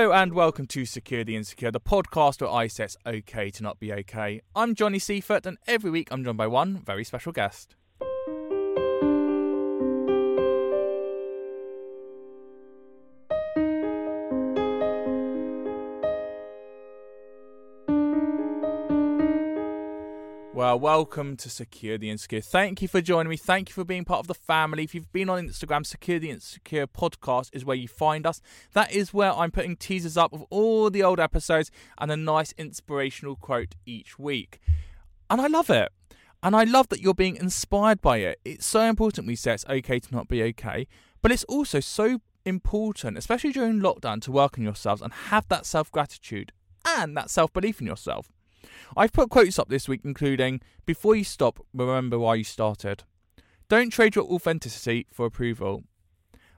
Hello and welcome to Secure the Insecure, the podcast where I say it's okay to not be okay. I'm Johnny Seifert, and every week I'm joined by one very special guest. Welcome to Secure the Insecure. Thank you for joining me. Thank you for being part of the family. If you've been on Instagram, Secure the Insecure podcast is where you find us. That is where I'm putting teasers up of all the old episodes and a nice inspirational quote each week. And I love it. And I love that you're being inspired by it. It's so important we say it's okay to not be okay, but it's also so important, especially during lockdown, to work on yourselves and have that self gratitude and that self belief in yourself. I've put quotes up this week, including Before you stop, remember why you started. Don't trade your authenticity for approval.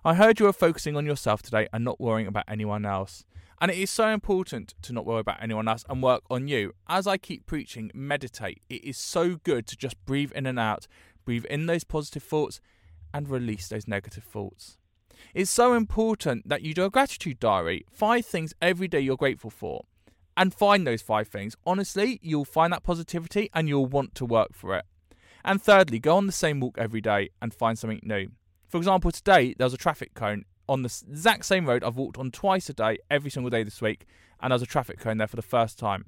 I heard you are focusing on yourself today and not worrying about anyone else. And it is so important to not worry about anyone else and work on you. As I keep preaching, meditate. It is so good to just breathe in and out, breathe in those positive thoughts and release those negative thoughts. It's so important that you do a gratitude diary. Five things every day you're grateful for and find those five things. Honestly, you'll find that positivity and you'll want to work for it. And thirdly, go on the same walk every day and find something new. For example, today there was a traffic cone on the exact same road I've walked on twice a day every single day this week, and there's a traffic cone there for the first time.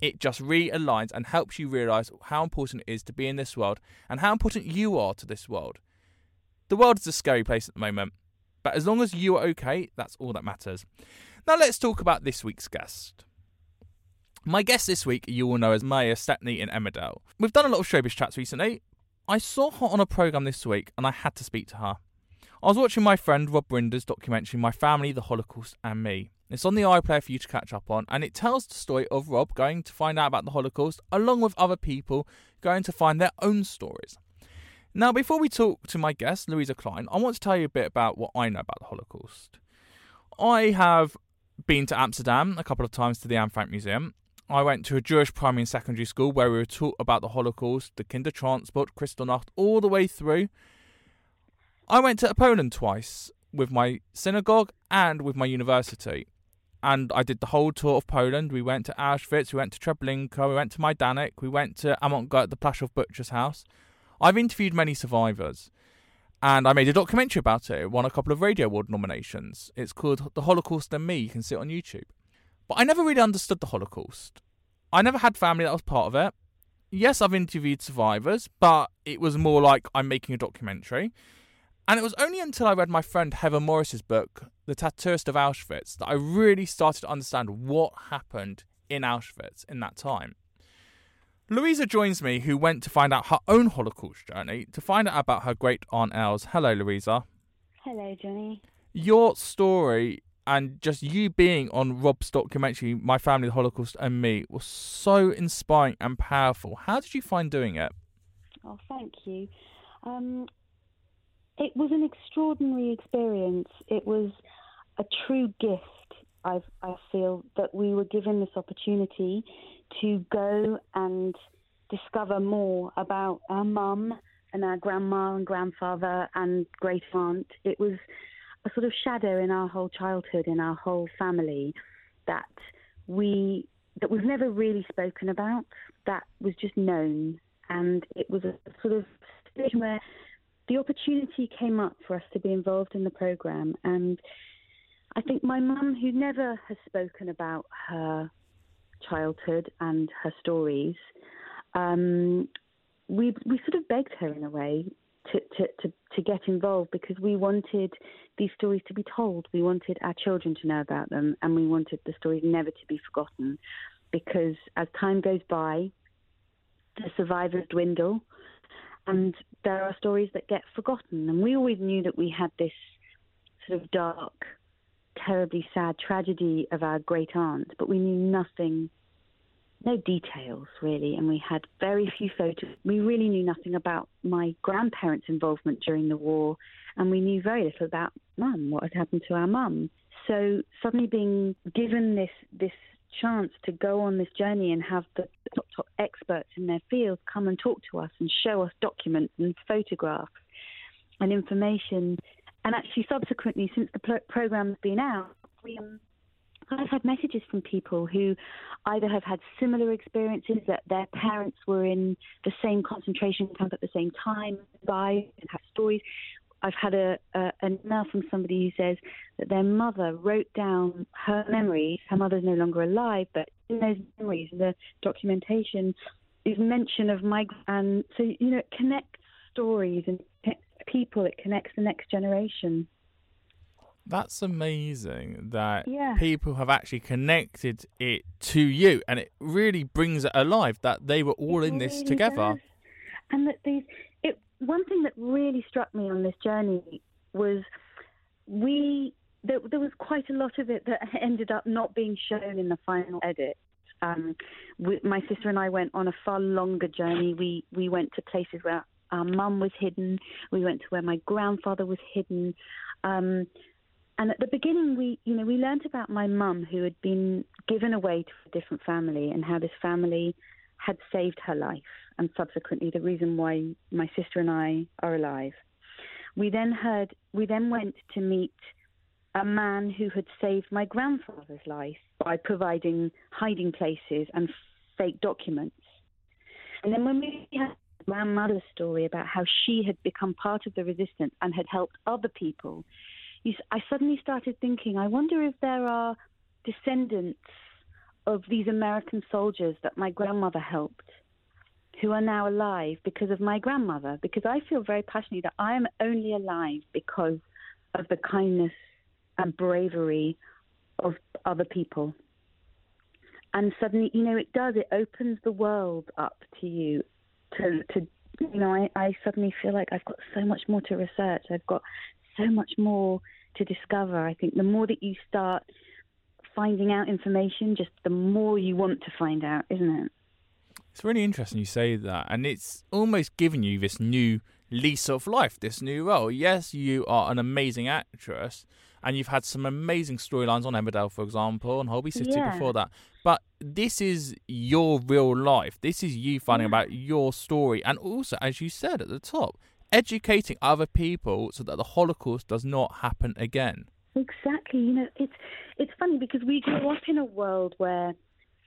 It just realigns and helps you realize how important it is to be in this world and how important you are to this world. The world is a scary place at the moment, but as long as you are okay, that's all that matters. Now let's talk about this week's guest. My guest this week you will know as Maya Stepney in Emmerdale. We've done a lot of showbiz chats recently. I saw her on a programme this week and I had to speak to her. I was watching my friend Rob Rinder's documentary My Family, the Holocaust and Me. It's on the iPlayer for you to catch up on and it tells the story of Rob going to find out about the Holocaust along with other people going to find their own stories. Now, before we talk to my guest, Louisa Clein, I want to tell you a bit about what I know about the Holocaust. I have been to Amsterdam a couple of times to the Anne Frank Museum. I went to a Jewish primary and secondary school where we were taught about the Holocaust, the Kindertransport, Kristallnacht, all the way through. I went to Poland twice with my synagogue and with my university. And I did the whole tour of Poland. We went to Auschwitz, we went to Treblinka, we went to Majdanek, we went to Amon the Plaszow Butcher's house. I've interviewed many survivors. And I made a documentary about it. It won a couple of Radio Award nominations. It's called The Holocaust and Me. You can see it on YouTube. But I never really understood the Holocaust. I never had family that was part of it. Yes, I've interviewed survivors, but it was more like I'm making a documentary. And it was only until I read my friend Heather Morris's book, The Tattooist of Auschwitz, that I really started to understand what happened in Auschwitz in that time. Louisa joins me, who went to find out her own Holocaust journey, to find out about her great aunt Els. Hello, Louisa. Hello, Johnny. Your story and just you being on Rob's documentary, My Family, the Holocaust, and Me, was so inspiring and powerful. How did you find doing it? Oh, thank you. Um, it was an extraordinary experience. It was a true gift. I, I feel that we were given this opportunity to go and discover more about our mum and our grandma and grandfather and great aunt. It was a sort of shadow in our whole childhood, in our whole family, that we that was never really spoken about. That was just known, and it was a sort of situation where the opportunity came up for us to be involved in the program, and I think my mum, who never has spoken about her childhood and her stories, um, we we sort of begged her in a way to, to, to, to get involved because we wanted these stories to be told. We wanted our children to know about them, and we wanted the stories never to be forgotten. Because as time goes by, the survivors dwindle, and there are stories that get forgotten. And we always knew that we had this sort of dark, terribly sad tragedy of our great aunt, but we knew nothing no details really, and we had very few photos. We really knew nothing about my grandparents' involvement during the war, and we knew very little about mum, what had happened to our mum. So suddenly being given this this chance to go on this journey and have the top top experts in their field come and talk to us and show us documents and photographs and information, and actually subsequently since the program's been out, we um, I've had messages from people who either have had similar experiences that their parents were in the same concentration camp at the same time, by and have stories. I've had a, a, an email from somebody who says that their mother wrote down her memories. Her mother's no longer alive, but in those memories, the documentation is mention of my and so you know it connects stories and people. It connects the next generation. That's amazing that yeah. people have actually connected it to you, and it really brings it alive that they were all it in this really together. Does. And that these, it, one thing that really struck me on this journey was we there, there was quite a lot of it that ended up not being shown in the final edit. Um, we, my sister and I went on a far longer journey. We we went to places where our mum was hidden. We went to where my grandfather was hidden. Um, and at the beginning, we, you know, we learned about my mum who had been given away to a different family and how this family had saved her life, and subsequently the reason why my sister and I are alive. We then heard, we then went to meet a man who had saved my grandfather's life by providing hiding places and fake documents. And then when we had grandmother's story about how she had become part of the resistance and had helped other people, I suddenly started thinking, I wonder if there are descendants of these American soldiers that my grandmother helped who are now alive because of my grandmother. Because I feel very passionately that I am only alive because of the kindness and bravery of other people. And suddenly, you know, it does, it opens the world up to you. To, to you know, I, I suddenly feel like I've got so much more to research. I've got so much more to discover. I think the more that you start finding out information, just the more you want to find out, isn't it? It's really interesting you say that, and it's almost giving you this new lease of life, this new role. Yes, you are an amazing actress, and you've had some amazing storylines on Emmerdale, for example, and Holby City yeah. before that. But this is your real life. This is you finding yeah. about your story, and also, as you said at the top, educating other people so that the Holocaust does not happen again. Exactly. You know, it's it's funny because we grew up in a world where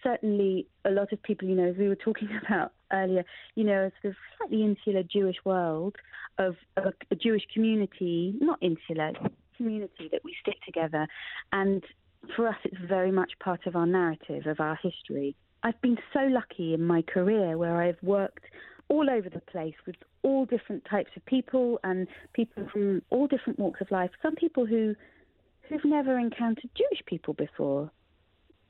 certainly a lot of people, you know, as we were talking about earlier, you know, a sort of slightly insular Jewish world of, of a Jewish community, not insular, community that we stick together. And for us, it's very much part of our narrative, of our history. I've been so lucky in my career where I've worked all over the place with all different types of people and people from all different walks of life. Some people who who've never encountered Jewish people before.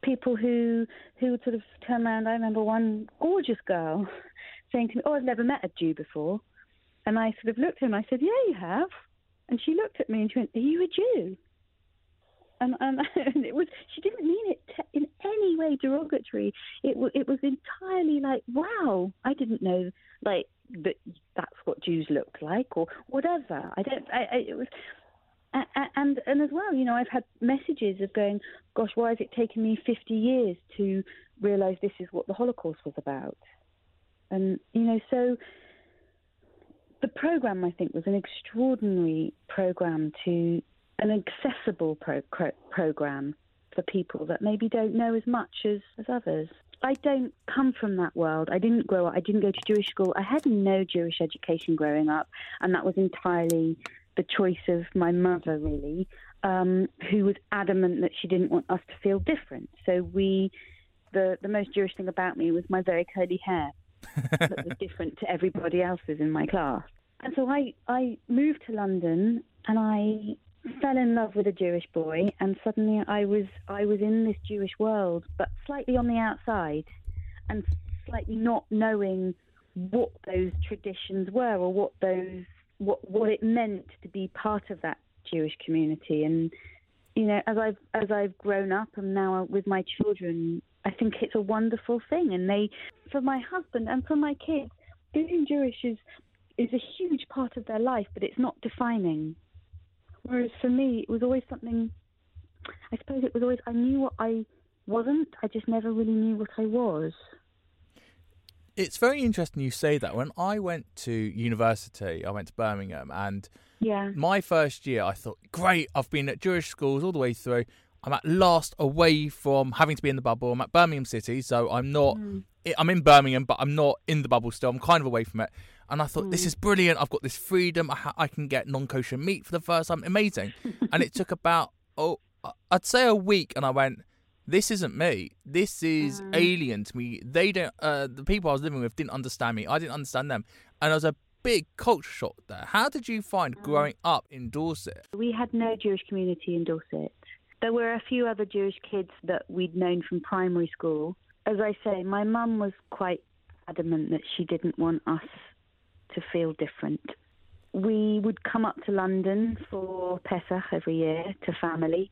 People who who would sort of turn around. I remember one gorgeous girl saying to me, "Oh, I've never met a Jew before," and I sort of looked at her and I said, "Yeah, you have." And she looked at me and she went, "Are you a Jew?" And, um, and, and it was she didn't mean it in any way derogatory. It it was entirely like, "Wow, I didn't know like that that's what Jews look like or whatever. I don't. I, I, it was. And and as well, you know, I've had messages of going, "Gosh, why has it taken me 50 years to realise this is what the Holocaust was about?" And you know, so the program I think was an extraordinary program to an accessible pro- pro- program for people that maybe don't know as much as, as others. I don't come from that world. I didn't grow up. I didn't go to Jewish school. I had no Jewish education growing up, and that was entirely the choice of my mother, really, um, who was adamant that she didn't want us to feel different. So we, the the most Jewish thing about me was my very curly hair that was different to everybody else's in my class. And so I I moved to London and I fell in love with a Jewish boy, and suddenly I was I was in this Jewish world, but slightly on the outside, and slightly not knowing what those traditions were or what those what what it meant to be part of that Jewish community. And you know, as I've as I've grown up and now with my children, I think it's a wonderful thing. And they, for my husband and for my kids, being Jewish is is a huge part of their life, but it's not defining. Whereas for me, it was always something. I suppose it was always I knew what I wasn't. I just never really knew what I was. It's very interesting you say that. When I went to university, I went to Birmingham, and Yeah. my first year, I thought, great, I've been at Jewish schools all the way through. I'm at last away from having to be in the bubble. I'm at Birmingham City, so I'm not. Mm. I- I'm in Birmingham, but I'm not in the bubble still. I'm kind of away from it. And I thought, this hmm. is brilliant. I've got this freedom. I, ha- I can get non kosher meat for the first time. Amazing. and it took about, oh, I'd say a week, and I went, this isn't me. This is hmm. alien to me. They don't. Uh, the people I was living with didn't understand me. I didn't understand them, and there was a big culture shock there. How did you find hmm. growing up in Dorset? We had no Jewish community in Dorset. There were a few other Jewish kids that we'd known from primary school. As I say, my mum was quite adamant that she didn't want us to feel different. We would come up to London for Pesach every year to family,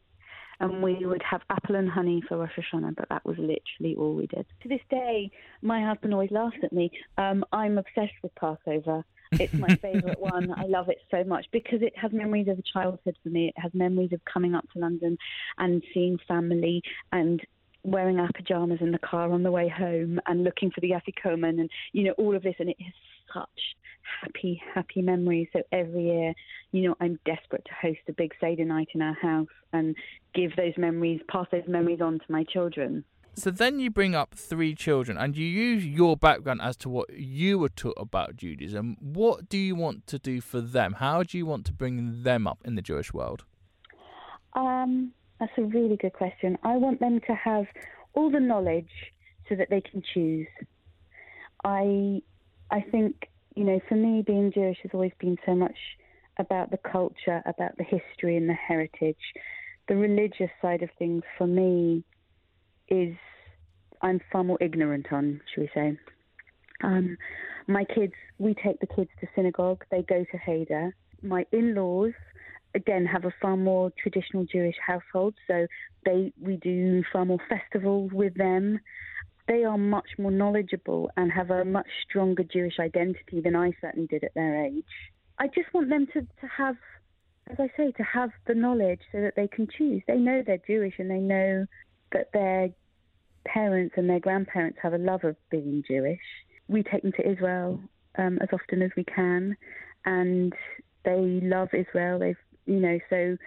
and we would have apple and honey for Rosh Hashanah, but that was literally all we did. To this day, my husband always laughs at me. Um, I'm obsessed with Passover. It's my favourite one. I love it so much because it has memories of a childhood for me. It has memories of coming up to London and seeing family and wearing our pajamas in the car on the way home and looking for the afikoman and you know all of this and it is such happy happy memories so every year you know i'm desperate to host a big seder night in our house and give those memories pass those memories on to my children So then you bring up three children, and you use your background as to what you were taught about Judaism. What do you want to do for them? How do you want to bring them up in the Jewish world? Um, that's a really good question. I want them to have all the knowledge so that they can choose. I, I think you know, for me, being Jewish has always been so much about the culture, about the history and the heritage. The religious side of things, for me, is I'm far more ignorant on, shall we say. Um, my kids, we take the kids to synagogue. They go to Heder. My in-laws, again, have a far more traditional Jewish household, so they we do far more festivals with them. They are much more knowledgeable and have a much stronger Jewish identity than I certainly did at their age. I just want them to, to have, as I say, to have the knowledge so that they can choose. They know they're Jewish and they know that their parents and their grandparents have a love of being Jewish. We take them to Israel um, as often as we can, and they love Israel. They've, you know, so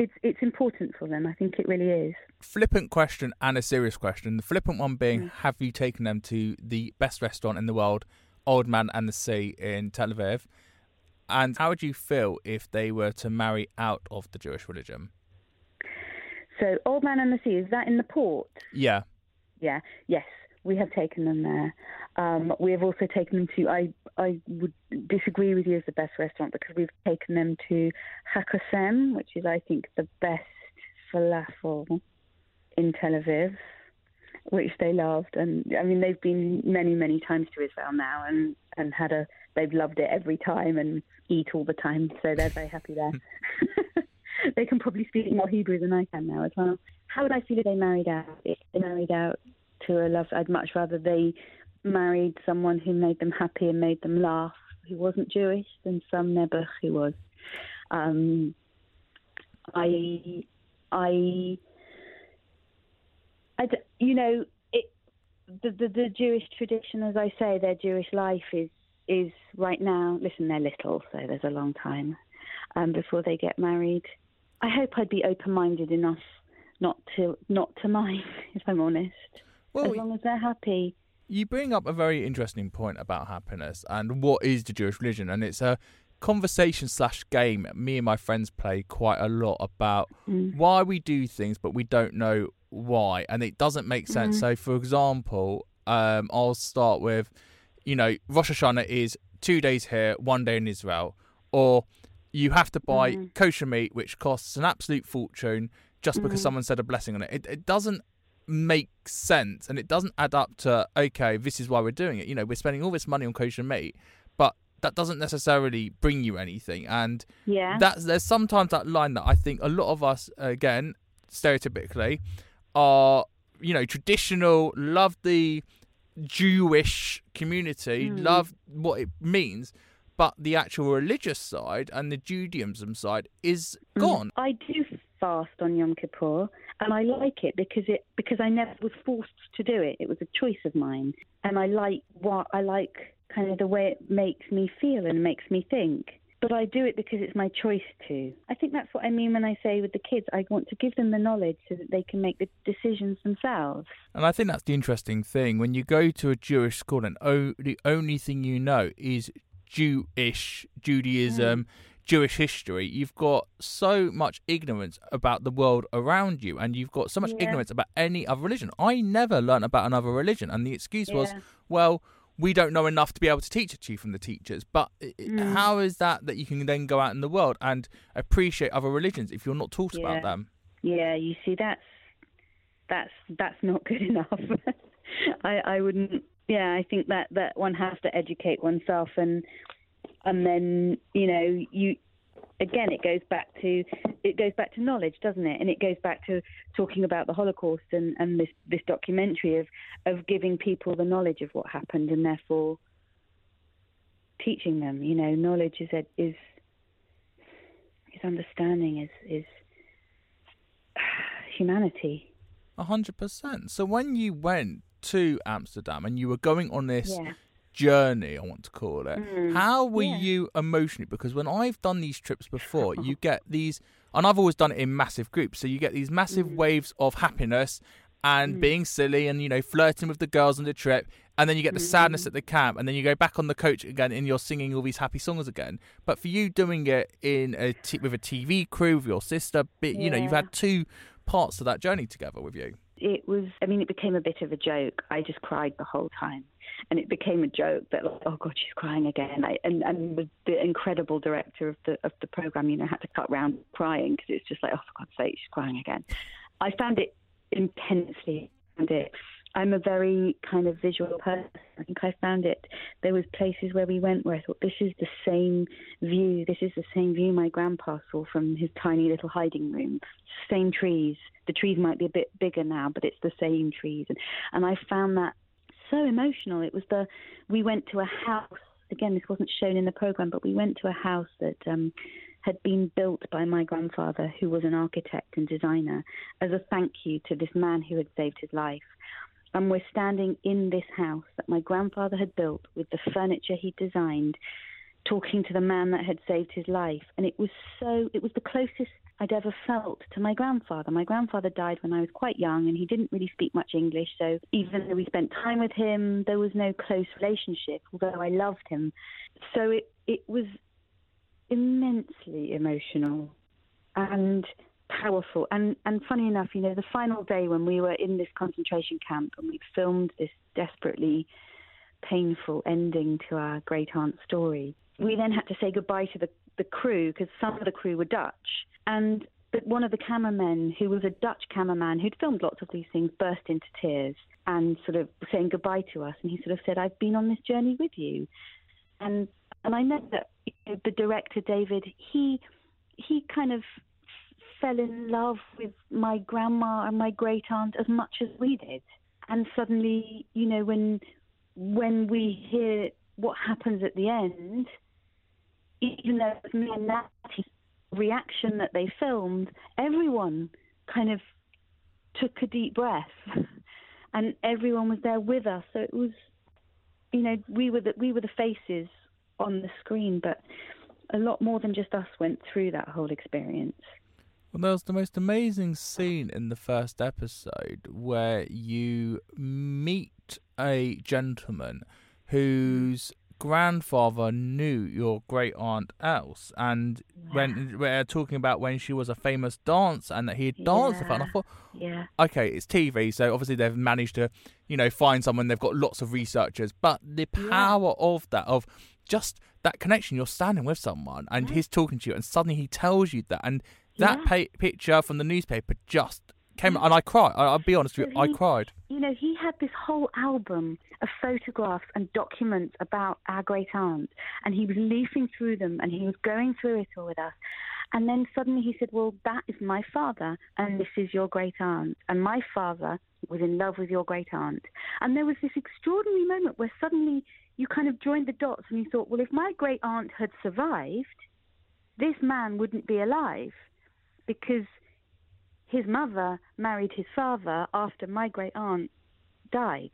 it's it's important for them. I think it really is. Flippant question and a serious question. The flippant one being, mm. have you taken them to the best restaurant in the world, Old Man and the Sea in Tel Aviv? And how would you feel if they were to marry out of the Jewish religion? So, Old Man and the Sea is that in the port? Yeah. Yeah. Yes, we have taken them there. Um, we have also taken them to. I I would disagree with you as the best restaurant because we've taken them to Hakosem, which is I think the best falafel in Tel Aviv, which they loved. And I mean, they've been many many times to Israel now, and and had a. They've loved it every time and eat all the time, so they're very happy there. they can probably speak more Hebrew than I can now as well. How would I feel if they married out? If they married out to a love, I'd much rather they married someone who made them happy and made them laugh, who wasn't Jewish, than some nebuch who was. Um, I, I, I, you know, it, the, the the Jewish tradition, as I say, their Jewish life is is right now. Listen, they're little, so there's a long time um, before they get married. I hope I'd be open-minded enough not to not to mind, if I'm honest. Well, as long as they're happy. You bring up a very interesting point about happiness and what is the Jewish religion, and it's a conversation slash game me and my friends play quite a lot about Mm. why we do things but we don't know why and it doesn't make sense Mm-hmm. so for example um i'll start with you know rosh hashanah is two days here one day in israel or you have to buy Mhm. kosher meat which costs an absolute fortune just because Mhm. someone said a blessing on it. it it doesn't make sense and it doesn't add up to okay this is why we're doing it you know we're spending all this money on kosher meat but that doesn't necessarily bring you anything and Yeah. that's there's sometimes that line that I think a lot of us again stereotypically are you know traditional love the Jewish community Mm. love what it means but the actual religious side and the Judaism side is Mm. gone I do fast on Yom Kippur, and I like it because it because I never was forced to do it. It was a choice of mine, and I like what I like kind of the way it makes me feel and makes me think. But I do it because it's my choice to. I think that's what I mean when I say with the kids, I want to give them the knowledge so that they can make the decisions themselves. And I think that's the interesting thing. When you go to a Jewish school and oh, the only thing you know is Jewish, Judaism, Jewish history, you've got so much ignorance about the world around you and you've got so much Yeah. ignorance about any other religion. I never learned about another religion and the excuse was, well, we don't know enough to be able to teach it to you from the teachers. But Mm. how is that that you can then go out in the world and appreciate other religions if you're not taught about them? Yeah, you see, that's that's that's not good enough. I I wouldn't. Yeah, I think that that one has to educate oneself, and and then you know you again it goes back to it goes back to knowledge, doesn't it? And it goes back to talking about the Holocaust and and this this documentary of of giving people the knowledge of what happened, and therefore teaching them. You know, knowledge is is is understanding is is humanity. A hundred percent. So when you went to Amsterdam and you were going on this Yeah. journey, I want to call it, Mm, how were yeah. you emotionally? Because when I've done these trips before, you get these, and I've always done it in massive groups. So you get these massive Mm. waves of happiness and being silly and you know flirting with the girls on the trip, and then you get the sadness Mm. at the camp, and then you go back on the coach again, and you're singing all these happy songs again. But for you doing it in a t- with a TV crew with your sister, bit you know you've had two parts of that journey together with you. It was. I mean, it became a bit of a joke. I just cried the whole time, and it became a joke that, like, oh God, she's crying again. I, and and the, the incredible director of the of the program, you know, had to cut round crying because it's just like, oh for God's sake, she's crying again. I found it intensely. And it. I'm a very kind of visual person. I think I found it. There was places where we went where I thought this is the same view. This is the same view my grandpa saw from his tiny little hiding room. Same trees. The trees might be a bit bigger now, but it's the same trees. And and I found that so emotional. It was the we went to a house. Again, this wasn't shown in the program, but we went to a house that um, had been built by my grandfather, who was an architect and designer, as a thank you to this man who had saved his life and we're standing in this house that my grandfather had built with the furniture he designed, talking to the man that had saved his life. And it was so, it was the closest I'd ever felt to my grandfather. My grandfather died when I was quite young and he didn't really speak much English. So even though we spent time with him, there was no close relationship, although I loved him. So it, it was immensely emotional. And powerful. And and funny enough, you know, the final day when we were in this concentration camp and we filmed this desperately painful ending to our great aunt's story, we then had to say goodbye to the the crew because some of the crew were Dutch and. But one of the cameramen, who was a Dutch cameraman who'd filmed lots of these things, burst into tears and sort of saying goodbye to us. And he sort of said, "I've been on this journey with you," and and I know that you know, the director David, he he kind of fell in love with my grandma and my great aunt as much as we did. And suddenly, you know, when when we hear what happens at the end, even though it was me and Natty's reaction that they filmed, everyone kind of took a deep breath, and everyone was there with us. So it was, you know, we were the we were the faces on the screen, but a lot more than just us went through that whole experience. Well, there was the most amazing scene in the first episode where you meet a gentleman whose grandfather knew your great aunt Else, and when we're uh, talking about when she was a famous dancer and that he had danced with her, and I Yeah. thought, Yeah. okay, it's TV, so obviously they've managed to, you know, find someone. They've got lots of researchers, but the power of that, of just that connection, you're standing with someone and he's talking to you, and suddenly he tells you that, and that Yeah. pa- picture from the newspaper just came, and I cried. I, I'll be honest with you, So I cried. You know, he had this whole album of photographs and documents about our great aunt, and he was leafing through them and he was going through it all with us. And then suddenly he said, Well, that is my father, and this is your great aunt. And my father was in love with your great aunt. And there was this extraordinary moment where suddenly you kind of joined the dots and you thought, Well, if my great aunt had survived, this man wouldn't be alive because his mother married his father after my great aunt died.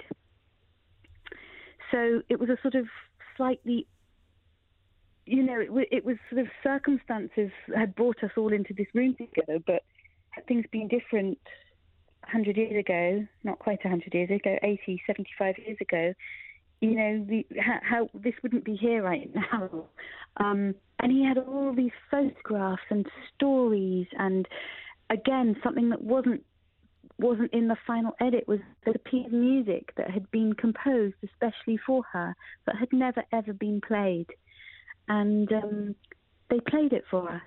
So it was a sort of slightly, you know, it, it was sort of circumstances had brought us all into this room together, but had things been different 100 years ago, not quite 100 years ago, 80, 75 years ago, you know, the, how, how this wouldn't be here right now. Um, and he had all these photographs and stories, and again, something that wasn't wasn't in the final edit was the piece of music that had been composed especially for her, but had never ever been played, and um, they played it for us.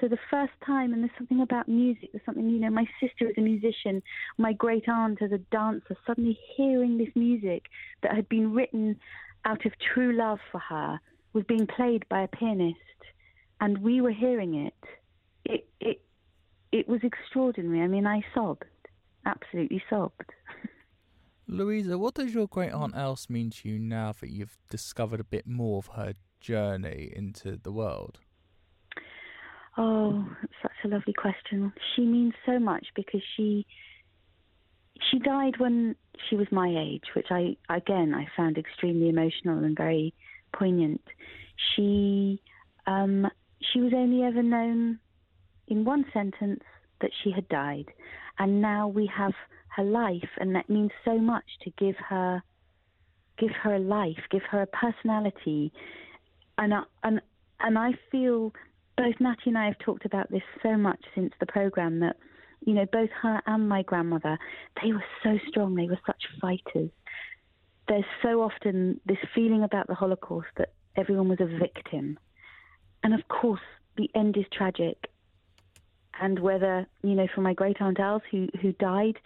So the first time, and there's something about music, there's something, you know, my sister is a musician, my great aunt as a dancer, suddenly hearing this music that had been written out of true love for her was being played by a pianist, and we were hearing it. It it it was extraordinary. I mean, I sobbed, absolutely sobbed. Louisa, what does your great aunt Else mean to you now that you've discovered a bit more of her journey into the world? Oh, such a lovely question. She means so much because she she died when she was my age, which I again I found extremely emotional and very poignant. She um, she was only ever known in one sentence that she had died, and now we have her life, and that means so much to give her give her a life, give her a personality, and I, and and I feel both Natty and I have talked about this so much since the program that you know both her and my grandmother they were so strong, they were such fighters. There's so often this feeling about the Holocaust that everyone was a victim, and of course the end is tragic. And whether you know, for my great aunt Els who who died,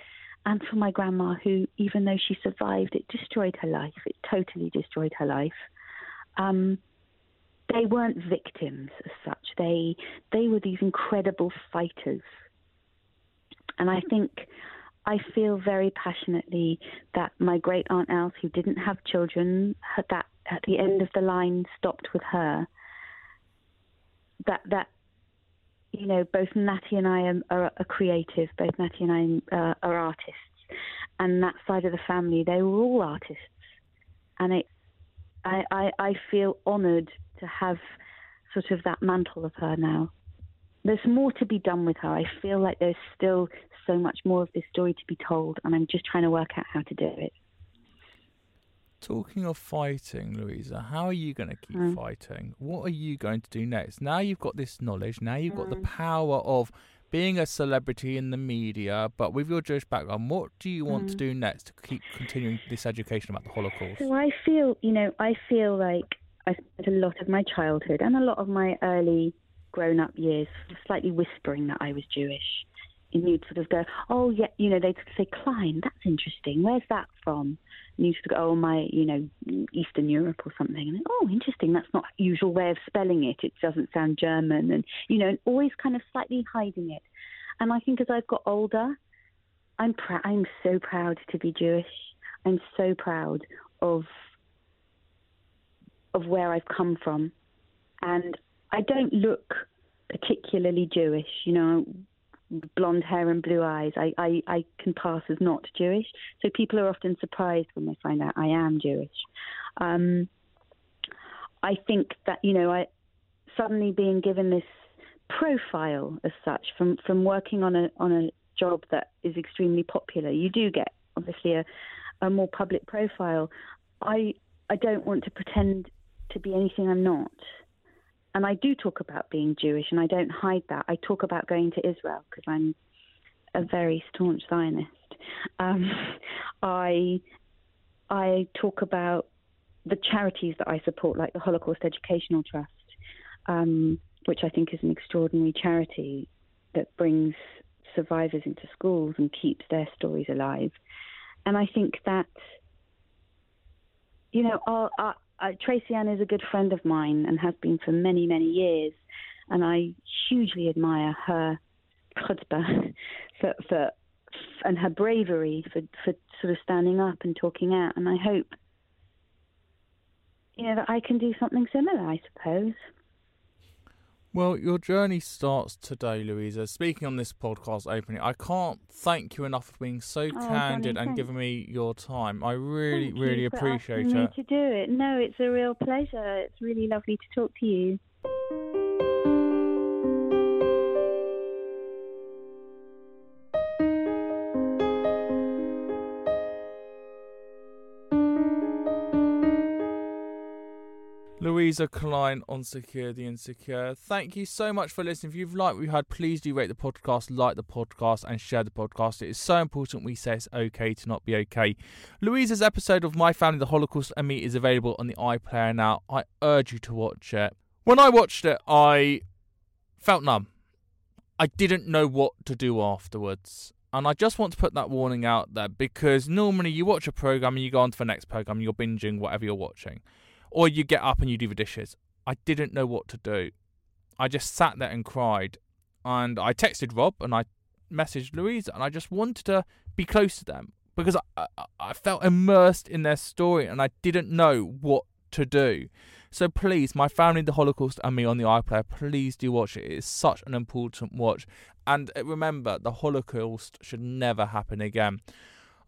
and for my grandma who, even though she survived, it destroyed her life. It totally destroyed her life. Um, they weren't victims as such. They they were these incredible fighters. And I think I feel very passionately that my great aunt Else, who didn't have children, that at the end of the line stopped with her. That that you know, both Natty and I am, are, are creative. Both Natty and I uh, are artists, and that side of the family, they were all artists. And it, I, I, I feel honoured to have sort of that mantle of her now. There's more to be done with her. I feel like there's still so much more of this story to be told, and I'm just trying to work out how to do it. Talking of fighting, Louisa, how are you going to keep Mm. fighting? What are you going to do next? Now you've got this knowledge, now you've got Mm. the power of being a celebrity in the media, but with your Jewish background, what do you want to Mm. do next to keep continuing this education about the Holocaust? So I feel, you know, I feel like I spent a lot of my childhood and a lot of my early grown up years slightly whispering that I was Jewish. And you'd sort of go, oh, yeah, you know, they'd say, Clein, that's interesting. Where's that from? And you'd sort of go, oh, my, you know, Eastern Europe or something. And then, oh, interesting. That's not usual way of spelling it. It doesn't sound German. And, you know, and always kind of slightly hiding it. And I think as I've got older, I'm pr- I'm so proud to be Jewish. I'm so proud of of where I've come from, and I don't look particularly Jewish. You know, blonde hair and blue eyes. I, I I can pass as not Jewish. So people are often surprised when they find out I am Jewish. Um, I think that you know I suddenly being given this profile as such from from working on a on a job that is extremely popular. You do get obviously a a more public profile. I I don't want to pretend to be anything I'm not. And I do talk about being Jewish, and I don't hide that. I talk about going to Israel because I'm a very staunch Zionist. Um, I I talk about the charities that I support, like the Holocaust Educational Trust, um, which I think is an extraordinary charity that brings survivors into schools and keeps their stories alive. And I think that, you know, our, our, uh, Tracy Ann is a good friend of mine and has been for many, many years. And I hugely admire her chutzpah for, for, and her bravery for, for sort of standing up and talking out. And I hope, you know, that I can do something similar, I suppose. Well, your journey starts today, Louisa. Speaking on this podcast opening, I can't thank you enough for being so Oh, candid and giving me your time. I really, Thank really appreciate asking me it. to do it. No, it's a real pleasure. It's really lovely to talk to you. Louisa Clein on Secure the Insecure. Thank you so much for listening. If you've liked what you heard, please do rate the podcast, like the podcast, and share the podcast. It is so important we say it's okay to not be okay. Louisa's episode of My Family, the Holocaust, and Me is available on the iPlayer now. I urge you to watch it. When I watched it, I felt numb. I didn't know what to do afterwards. And I just want to put that warning out there because normally you watch a program and you go on to the next program you're binging whatever you're watching or you get up and you do the dishes. I didn't know what to do. I just sat there and cried. And I texted Rob and I messaged Louisa and I just wanted to be close to them because I, I, I felt immersed in their story and I didn't know what to do. So please, my family, the Holocaust, and me on the iPlayer, please do watch it. It is such an important watch. And uh, remember, the Holocaust should never happen again.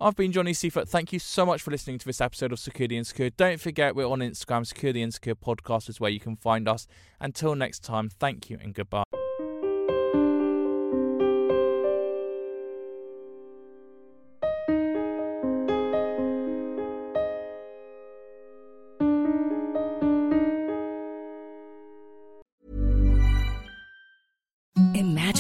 I've been Johnny Seifert. Thank you so much for listening to this episode of Secure the Insecure. Don't forget, we're on Instagram. Secure the Insecure podcast is where you can find us. Until next time, thank you and goodbye.